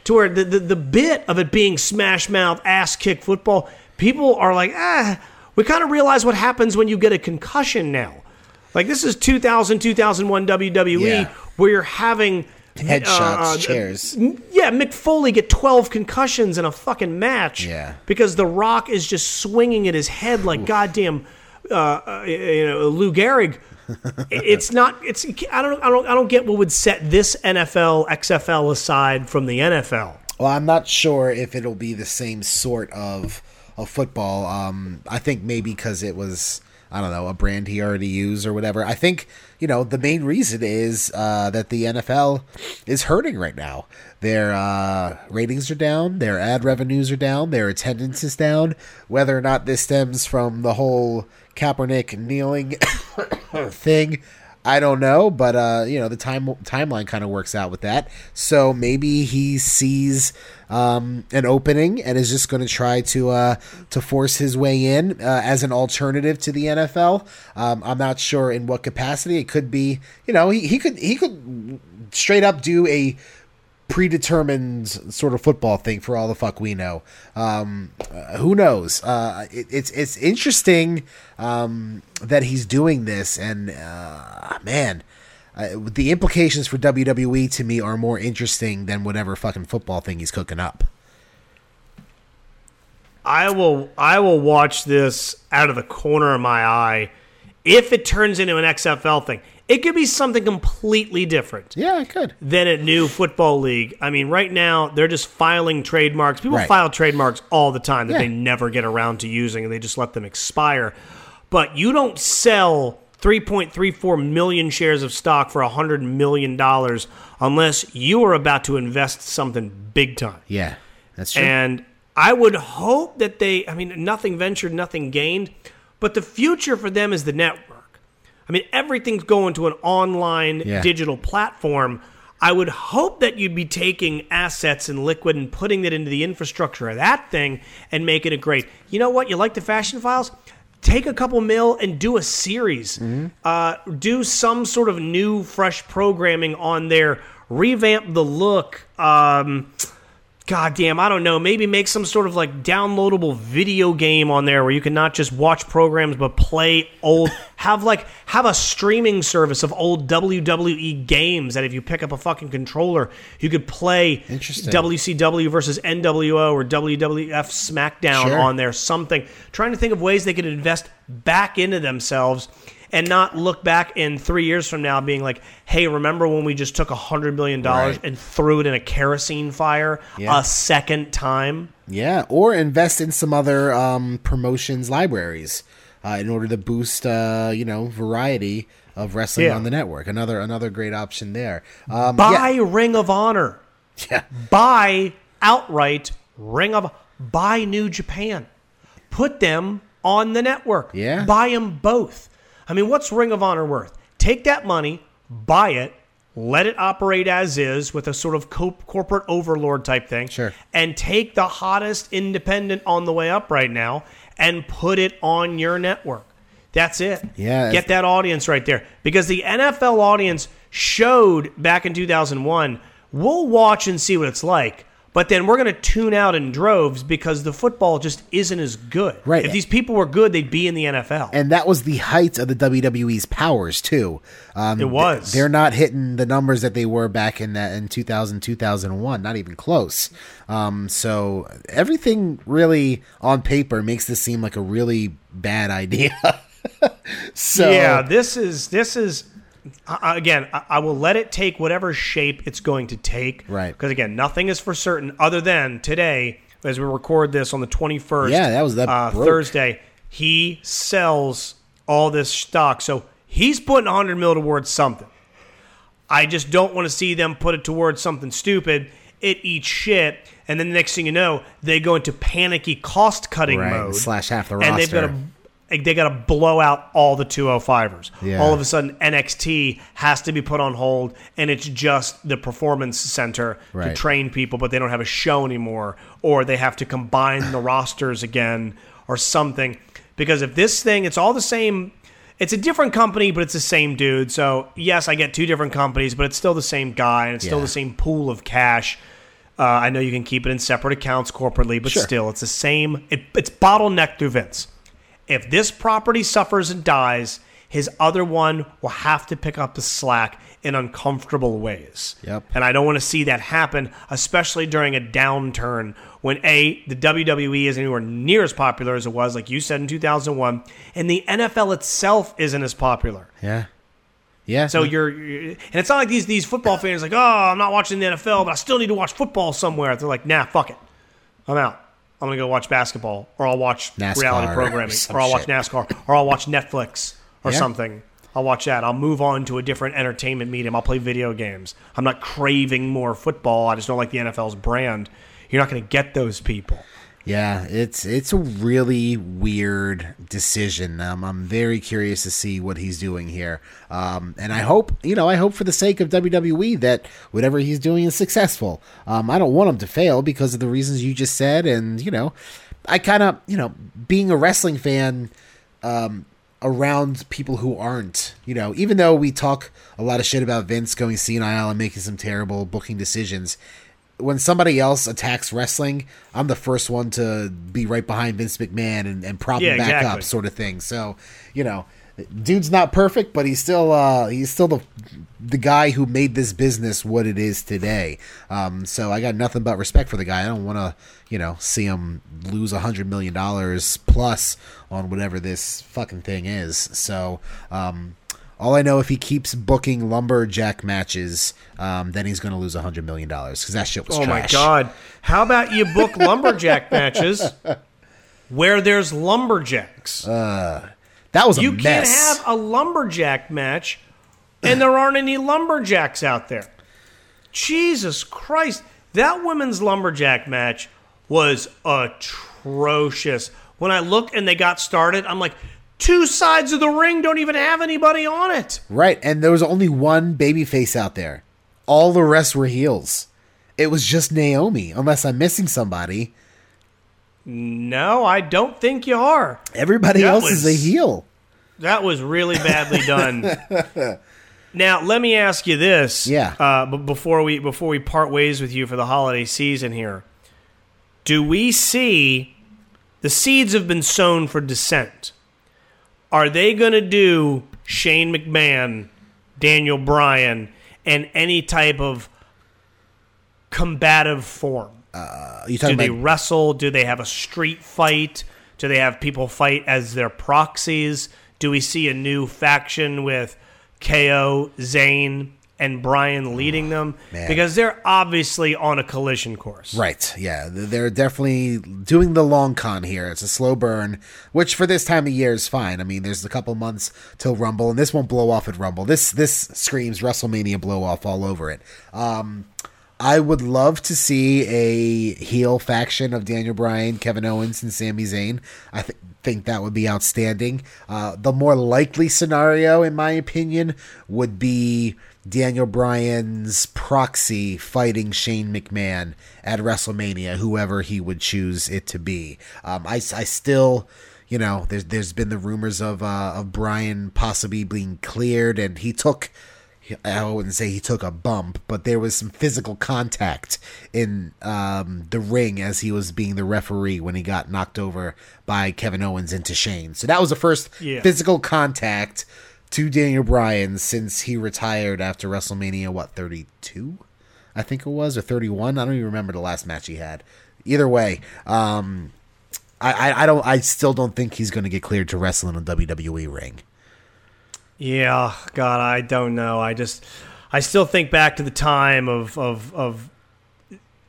to where the, the, the bit of it being smash mouth, ass kick football, people are like, ah, we kind of realize what happens when you get a concussion now. Like, this is 2000, 2001 WWE Yeah. Where you're having. Headshots, uh, chairs. Yeah, Mick Foley get 12 concussions in a fucking match. Yeah. Because The Rock is just swinging at his head like goddamn, uh, uh, you know, Lou Gehrig. <laughs> it's not. It's. I don't. I don't. I don't get what would set this NFL XFL aside from the NFL. Well, I'm not sure if it'll be the same sort of of football. Um, I think maybe because it was I don't know a brand he already used or whatever. I think you know the main reason is uh, that the NFL is hurting right now. Their uh, ratings are down, their ad revenues are down, their attendance is down. Whether or not this stems from the whole Kaepernick kneeling <coughs> thing. I don't know, but uh, you know the time timeline kind of works out with that. So maybe he sees um, an opening and is just going to try to uh, to force his way in uh, as an alternative to the NFL. Um, I'm not sure in what capacity. It could be, you know, he, he could he could straight up do a predetermined sort of football thing for all the fuck we know. Um, uh, who knows? Uh, it, it's it's interesting um, that he's doing this, and uh, man, uh, the implications for WWE to me are more interesting than whatever fucking football thing he's cooking up. I will I will watch this out of the corner of my eye if it turns into an XFL thing. It could be something completely different Yeah, it could. than a new football league. I mean, right now they're just filing trademarks. People Right. file trademarks all the time that Yeah. they never get around to using and they just let them expire. But you don't sell 3.34 million shares of stock for 100 million dollars unless you are about to invest something big time. Yeah, that's true. And I would hope that they, I mean, nothing ventured, nothing gained, but the future for them is the network. I mean, everything's going to an online Yeah. digital platform. I would hope that you'd be taking assets and liquid and putting it into the infrastructure of that thing and making it great. You know what? You like the fashion files? Take a couple mil and do a series. Uh, do some sort of new, fresh programming on there. Revamp the look. Um, God damn, I don't know. Maybe make some sort of like downloadable video game on there where you can not just watch programs but play old. <laughs> have like have a streaming service of old WWE games that if you pick up a fucking controller, you could play WCW versus NWO or WWF SmackDown Sure. on there. Something. Trying to think of ways they could invest back into themselves. And not look back in three years from now being like, hey, remember when we just took a $100 million Right. and threw it in a kerosene fire Yeah. a second time. Yeah, or invest in some other um, promotions libraries uh, in order to boost, uh, you know, variety of wrestling Yeah. on the network. Another another great option there. Um, Buy Ring of Honor. <laughs> yeah, Buy outright Ring of Buy New Japan. Put them on the network. Yeah. Buy them both. I mean, what's Ring of Honor worth? Take that money, buy it, let it operate as is with a sort of co- corporate overlord type thing. Sure. And take the hottest independent on the way up right now and put it on your network. That's it. Yeah. Get that audience right there. Because the NFL audience showed back in 2001, we'll watch and see what it's like, But then we're going to tune out in droves because the football just isn't as good. Right. If these people were good, they'd be in the NFL. and that was the height of the WWE's powers too. Um, It was. They're not hitting the numbers that they were back in that in 2000 2001, not even close. Um, so everything really on paper makes this seem like a really bad <laughs> idea. so yeah, this is this is I- again. I, I will let it take whatever shape it's going to take. Right. Because again, nothing is for certain other than today, as we record this on the twenty first. Yeah, that was- that uh. Thursday. He sells all this stock, so he's putting hundred mil towards something. I just don't want to see them put it towards something stupid. It eats shit, and then the next thing you know, they go into panicky cost cutting Right, mode, slash half the and they've got roster. Like, they got to blow out all the 205ers. Yeah. All of a sudden, NXT has to be put on hold, and it's just the performance center to train people, but they don't have a show anymore, or they have to combine the rosters again, or something. Because if this thing, it's all the same. It's a different company, but it's the same dude. So yes, I get two different companies, but it's still the same guy, and it's still the same pool of cash. Uh, I know you can keep it in separate accounts corporately, but Sure. still, it's the same. It, it's bottlenecked through Vince. If this property suffers and dies, his other one will have to pick up the slack in uncomfortable ways. Yep. And I don't want to see that happen, especially during a downturn when A, the WWE isn't anywhere near as popular as it was, like you said in 2001, and the NFL itself isn't as popular. yeah, yeah. So you're, you're- and it's not like these these football fans like, oh, I'm not watching the NFL, but I still need to watch football somewhere. They're like, nah, fuck it, I'm out. I'm gonna go watch basketball, or I'll watch NASCAR reality programming, some or I'll watch shit. NASCAR, or I'll watch Netflix or Yeah. something. I'll watch that. I'll move on to a different entertainment medium. I'll play video games. I'm not craving more football. I just don't like the NFL's brand. You're not going to get those people. Yeah, it's it's a really weird decision. Um, I'm very curious to see what he's doing here, um, and I hope you know I hope for the sake of WWE that whatever he's doing is successful. Um, I don't want him to fail because of the reasons you just said, and you know, I kind of you know being a wrestling fan. Um, around people who aren't, you know, even though we talk a lot of shit about Vince going senile and making some terrible booking decisions, when somebody else attacks wrestling, I'm the first one to be right behind Vince McMahon and, and prop Yeah, him back exactly. up, sort of thing. So, you know, dude's not perfect, but he's still uh, he's still the the guy who made this business what it is today. Um, so I got nothing but respect for the guy. I don't want to, you know, see him lose a hundred million dollars plus on whatever this fucking thing is. So. Um, all I know, if he keeps booking lumberjack matches, um, then he's going to lose a hundred million dollars because that shit was Oh trash. my god! How about you book <laughs> lumberjack matches where there's lumberjacks? that was a you mess. can't have a lumberjack match, and there aren't any lumberjacks out there. Jesus Christ! That women's lumberjack match was atrocious. When I look and they got started, I'm like, two sides of the ring don't even have anybody on it. right, and there was only one baby face out there. All the rest were heels. It was just Naomi, unless I'm missing somebody. No, I don't think you are. Everybody That else is a heel. That was really badly done. <laughs> now, let me ask you this. Yeah. Uh, but before we before we part ways with you for the holiday season here, do we see the seeds have been sown for dissent? Are they going to do Shane McMahon, Daniel Bryan, and any type of combative form? Uh, you Do talking they wrestle? Do they have a street fight? Do they have people fight as their proxies? Do we see a new faction with KO, Zayn, and Brian leading them? man. Because they're obviously on a collision course. Right, yeah, they're definitely doing the long con here. It's a slow burn, which for this time of year is fine. I mean, there's a couple months till Rumble, and this won't blow off at Rumble. This this screams WrestleMania blow off all over it. Um, I would love to see a heel faction of Daniel Bryan, Kevin Owens, and Sami Zayn. I th- think that would be outstanding. Uh, the more likely scenario, in my opinion, would be Daniel Bryan's proxy fighting Shane McMahon at WrestleMania, whoever he would choose it to be. Um, I, I still you know, there's there's been the rumors of uh, of Bryan possibly being cleared, and he took I wouldn't say he took a bump, but there was some physical contact in um, the ring as he was being the referee when he got knocked over by Kevin Owens into Shane. So that was the first Yeah. physical contact to Daniel Bryan since he retired after WrestleMania, what, 32? I think it was, or 31. I don't even remember the last match he had. Either way, um, I, I, I don't. I still don't think he's going to get cleared to wrestle in a WWE ring. Yeah, God, I don't know. I just, I still think back to the time of of of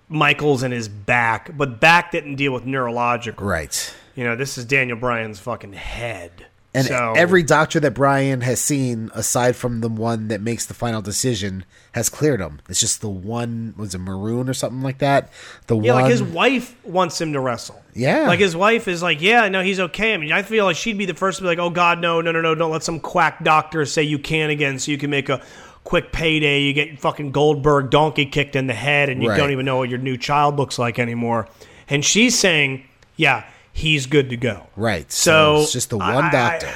Michaels and his back, but back didn't deal with neurological. Right. You know, this is Daniel Bryan's fucking head. And so, every doctor that Bryan has seen, aside from the one that makes the final decision, has cleared him. It's just the one was a maroon or something like that. The yeah, one, like his wife wants him to wrestle. Yeah. like his wife is like, yeah, no, he's okay. I mean, I feel like she'd be the first to be like, oh God, no, no, no, no, don't let some quack doctor say you can again, so you can make a quick payday. You get fucking Goldberg donkey kicked in the head, and you Right. don't even know what your new child looks like anymore. And she's saying, yeah, he's good to go. right. So, it's just the one I- doctor,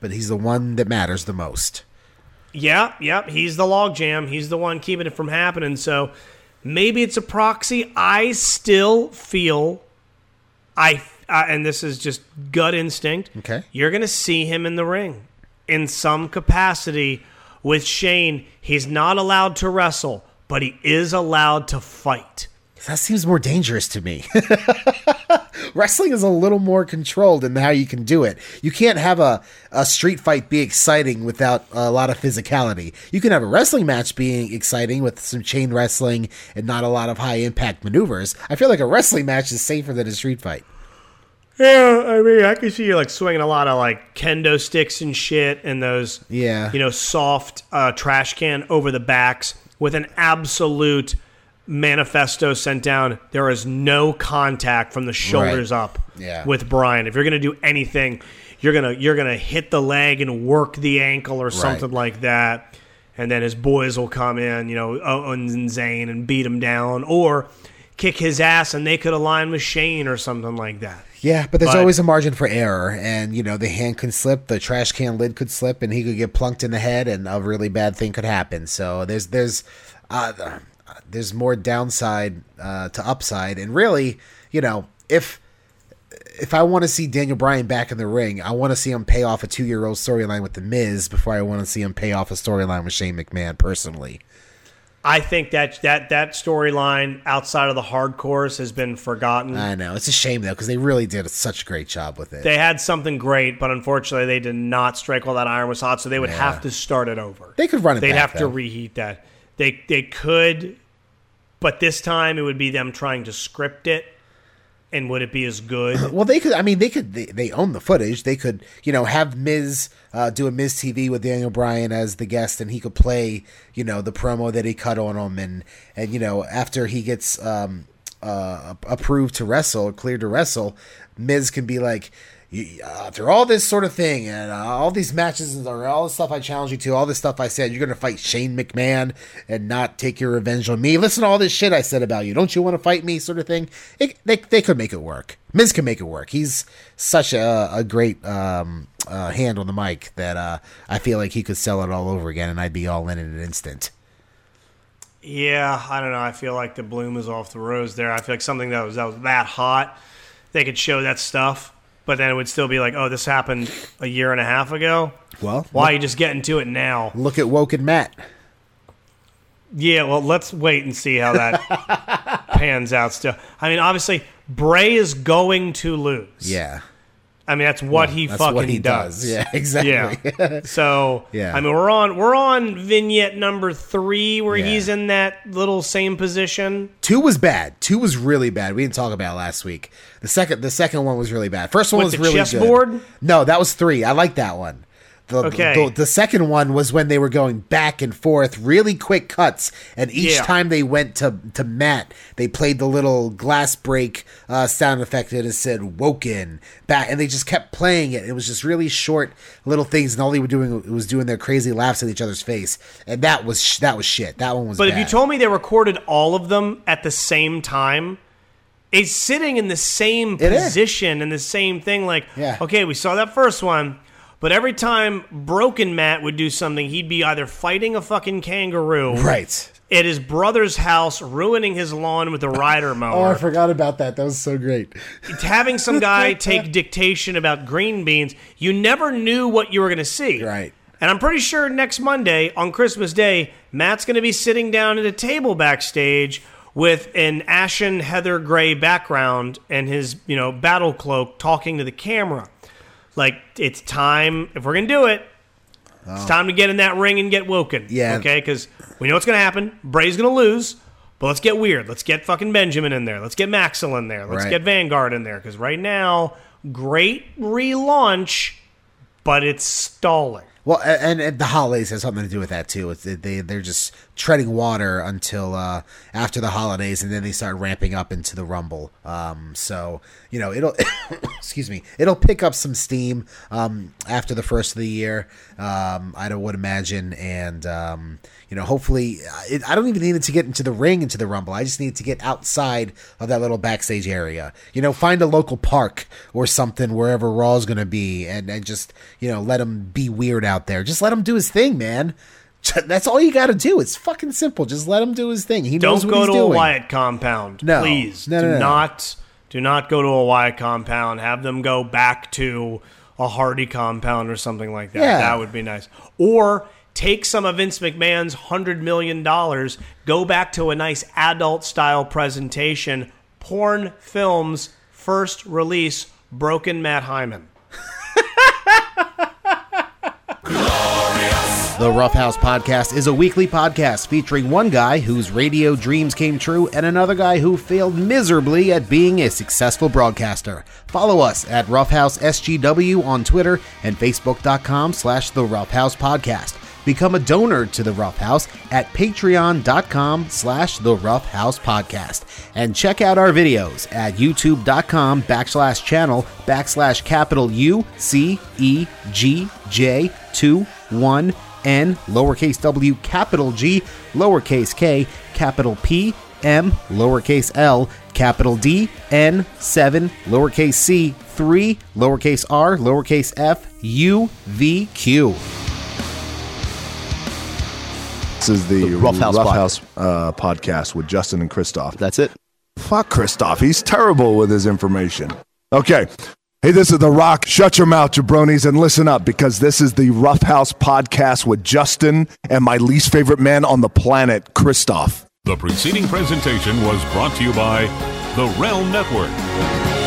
but he's the one that matters the most. Yeah, yep. He's the logjam. He's the one keeping it from happening. So maybe it's a proxy. I still feel, I, I and this is just gut instinct. Okay. you're gonna see him in the ring in some capacity with Shane. He's not allowed to wrestle, but he is allowed to fight. That seems more dangerous to me. <laughs> Wrestling is a little more controlled in how you can do it. You can't have a, a street fight be exciting without a lot of physicality. You can have a wrestling match being exciting with some chain wrestling and not a lot of high impact maneuvers. I feel like a wrestling match is safer than a street fight. Yeah, I mean, I can see you like swinging a lot of like kendo sticks and shit, and those Yeah. you know, soft uh, trash can over the backs with an absolute manifesto sent down. There is no contact from the shoulders Right. up Yeah. with Bryan. If you're gonna do anything, you're gonna you're gonna hit the leg and work the ankle or something like that. And then his boys will come in, you know, Owens and Zayn, and beat him down, or kick his ass, and they could align with Shane or something like that. Yeah, but there's But- always a margin for error, and you know the hand can slip, the trash can lid could slip, and he could get plunked in the head, and a really bad thing could happen. So there's there's uh, there's more downside uh, to upside, and really, you know, if if I want to see Daniel Bryan back in the ring, I want to see him pay off a two year old storyline with the Miz before I want to see him pay off a storyline with Shane McMahon personally. I think that that that storyline outside of the hardcores has been forgotten. I know it's a shame though because they really did such a great job with it. they had something great, but unfortunately, they did not strike while that iron was hot. So they would Yeah. have to start it over. They could run it They'd back, have to reheat that. They they could, but this time it would be them trying to script it. And would it be as good? <clears throat> Well, they could. I mean, they could. They, they own the footage. They could, you know, have Miz uh, do a Miz TV with Daniel Bryan as the guest, and he could play, you know, the promo that he cut on him, and and you know, after he gets um, uh, approved to wrestle, cleared to wrestle, Miz can be like. "You- After all this sort of thing and uh, all these matches and all the stuff I challenged you to, all this stuff I said, you're going to fight Shane McMahon and not take your revenge on me. Listen to all this shit I said about you. Don't you want to fight me? Sort of thing. It, they, they could make it work. Miz can make it work. He's such a, a great um, uh, hand on the mic that uh, I feel like he could sell it all over again and I'd be all in in an instant. Yeah, I don't know. I feel like the bloom is off the rose there. I feel like something that was that was that hot, they could show that stuff, but then it would still be like, oh, this happened a year and a half ago. Well, Why are you just getting to it now? Look at Woken Matt. Yeah, well, let's wait and see how that <laughs> pans out. Still, I mean, obviously, Bray is going to lose. Yeah. I mean, that's what he That's fucking what he does. does. Yeah, <laughs> exactly. Yeah. So <laughs> Yeah. I mean, we're on we're on vignette number three where Yeah. he's in that little same position. Two was bad. Two was really bad. We didn't talk about it last week. The second the second one was really bad. First one With was really chessboard? good. No, that was three. I like that one. The, Okay. the, the second one was when they were going back and forth, really quick cuts, and each Yeah. time they went to to Matt, they played the little glass break uh, sound effect and it said "woken" back, and they just kept playing it. It was just really short little things, and all they were doing was doing their crazy laughs at each other's face, and that was sh- that was shit. That one was. But if you told me they recorded all of them at the same time, it's sitting in the same It is. position and the same thing. Like, Yeah. okay, we saw that first one, But every time Broken Matt would do something, he'd be either fighting a fucking kangaroo, Right. at his brother's house, ruining his lawn with a rider <laughs> oh, mower. Oh, I forgot about that. That was so great. <laughs> having some guy <laughs> take dictation about green beans. You never knew what you were going to see. Right. And I'm pretty sure next Monday on Christmas Day, Matt's going to be sitting down at a table backstage with an ashen heather gray background and his, you know, battle cloak talking to the camera. Like it's time if we're going to do it, it's oh. time to get in that ring and get woken. Oh. Yeah. Okay, cuz we know what's going to happen. Bray's going to lose. But let's get weird. Let's get fucking Benjamin in there. Let's get Maxel in there. Let's Right. get Vanguard in there. Because right now, great relaunch, but it's stalling. Well, and, and the holidays has something to do with that too. It's, they they're just treading water until uh, after the holidays, and then they start ramping up into the Rumble. Um, so you know it'll <coughs> excuse me, it'll pick up some steam um, after the first of the year. Um, I would imagine, and um, you know, hopefully, uh, it, I don't even need it to get into the ring into the Rumble. I just need to get outside of that little backstage area. You know, find a local park or something wherever Raw's going to be, and and just you know let him be weird out there. Just let him do his thing, man. <laughs> That's all you got to do. It's fucking simple. Just let him do his thing. He knows what he's doing. Don't go to a Wyatt compound. No. Please. No, do no, no. not do not go to a Wyatt compound. Have them go back to a Hardy compound or something like that. Yeah. That would be nice. Or take some of Vince McMahon's hundred million dollars, go back to a nice adult style presentation. Porn films first release Broken Matt Hyman. The Roughhouse Podcast is a weekly podcast featuring one guy whose radio dreams came true and another guy who failed miserably at being a successful broadcaster. Follow us at Roughhouse SGW on Twitter and Facebook.com slash The Roughhouse Podcast. Become a donor to The Rough House at patreon.com slash The Rough House Podcast. And check out our videos at youtube.com backslash channel backslash capital U C E G J 2 1 N lowercase w capital G lowercase k capital P M lowercase l capital D N 7 lowercase c 3 lowercase r lowercase f U V Q. This is the, The Rough House House, uh, podcast with Justin and Christoph. That's it. Fuck Christoph. He's terrible with his information. Okay. Hey, this is The Rock. Shut your mouth, jabronis, and listen up because this is the Rough House podcast with Justin and my least favorite man on the planet, Christoph. The preceding presentation was brought to you by the Realm Network.